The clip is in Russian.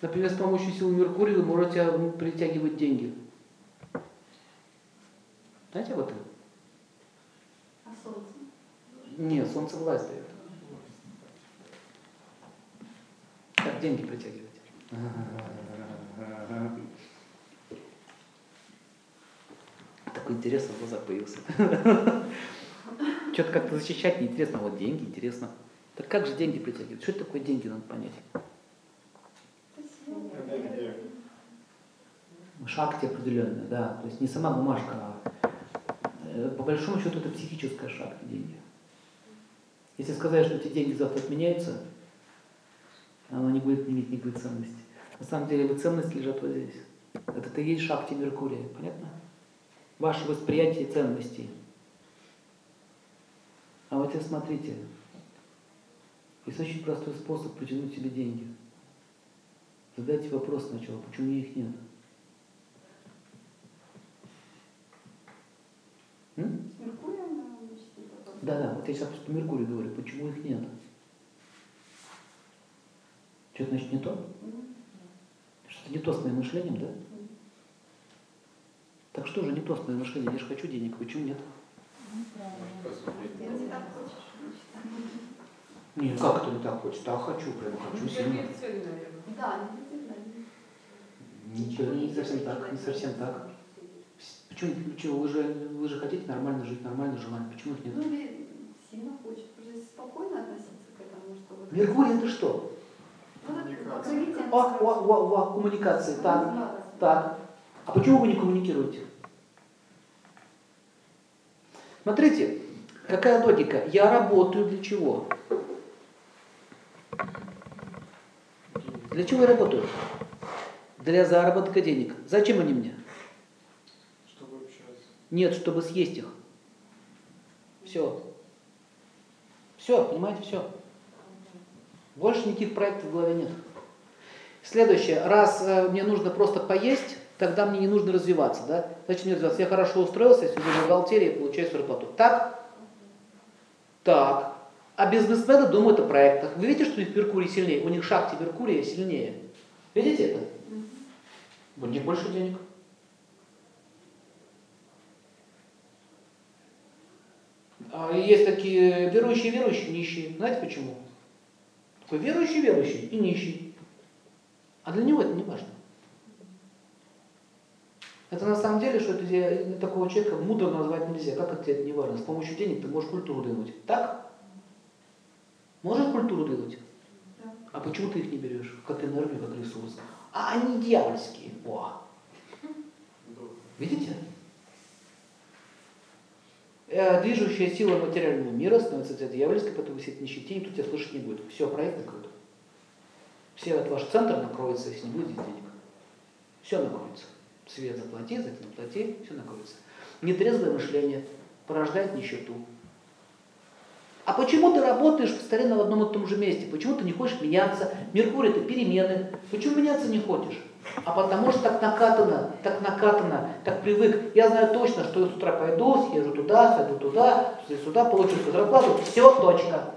Например, с помощью сил Меркурия вы можете притягивать деньги. Знаете об этом? А солнце? Нет, солнце власть дает. Как деньги притягивать? Такой интерес в глазах появился. Что-то как-то защищать неинтересно, вот деньги интересно. Так как же деньги притягивать? Что это такое деньги, надо понять. Шахте определенная, да. То есть не сама бумажка, а э, по большому счету это психическая шахта деньги. Если сказать, что эти деньги завтра отменяются, оно не будет иметь никакой ценности. На самом деле его ценность лежат вот здесь. Это и есть шахте Меркурия, понятно? Ваше восприятие ценностей. А вот теперь смотрите. Есть очень простой способ притянуть себе деньги. Задайте вопрос сначала, почему у меня их нет? М? С Меркурием, наверное, что-то такое. Да, да, вот я сейчас по Меркурию говорю, почему их нет? Что-то значит не то? Что-то не то с моим мышлением, да? Так что же не то с моим мышлением? Я же хочу денег, почему нет? Не как это не так хочет? Да, хочу, прям хочу сильно. Да, не Ничего, не совсем так, не совсем так. Почему, почему? Вы же, вы же хотите нормально жить, нормально желание. Почему их нет? Ну, сильно хочет. Просто спокойно относиться к этому, что вот... Меркурий это что? Ну, Коммуникация. О, о, о, о, коммуникации. Так, Радость. так. А почему вы не коммуницируете? Смотрите, какая логика. Я работаю для чего? Для чего я работаю? Для заработка денег. Зачем они мне? Нет, чтобы съесть их. Все. Все, понимаете, все. Больше никаких проектов в голове нет. Следующее. Раз э, мне нужно просто поесть, тогда мне не нужно развиваться. Да? Значит, мне развиваться. Я хорошо устроился, я сижу в бухгалтерии, получаю зарплату. Так? Так. А бизнесмены думают о проектах. Вы видите, что у них Меркурий сильнее? У них шахте Меркурия сильнее. Видите это? У них больше денег. А есть такие верующие, верующие, нищие. Знаете почему? Такой верующий, верующий и нищий. А для него это не важно. Это на самом деле, что это такого человека мудро назвать нельзя. Как это тебе это не важно? С помощью денег ты можешь культуру двинуть. Так? Можешь культуру двинуть? Да. А почему ты их не берешь, как энергию, как ресурс? А они дьявольские. О. Видите? Э, Движущая сила материального мира становится для дьявольской, поэтому все эти нищете, никто тебя слышать не будет. Все, проект накрыт. Все этот ваш центр накроется, если не будет денег. Все накроется. Свет заплати, за это заплати, все накроется. Нетрезвое мышление порождает нищету. А почему ты работаешь постоянно в одном и том же месте? Почему ты не хочешь меняться? Меркурий это перемены. Почему меняться не хочешь? А потому что так накатано, так накатано, так привык. Я знаю точно, что я с утра пойду, съезжу туда, сойду туда, сюда, получу зарплату. Все, точка.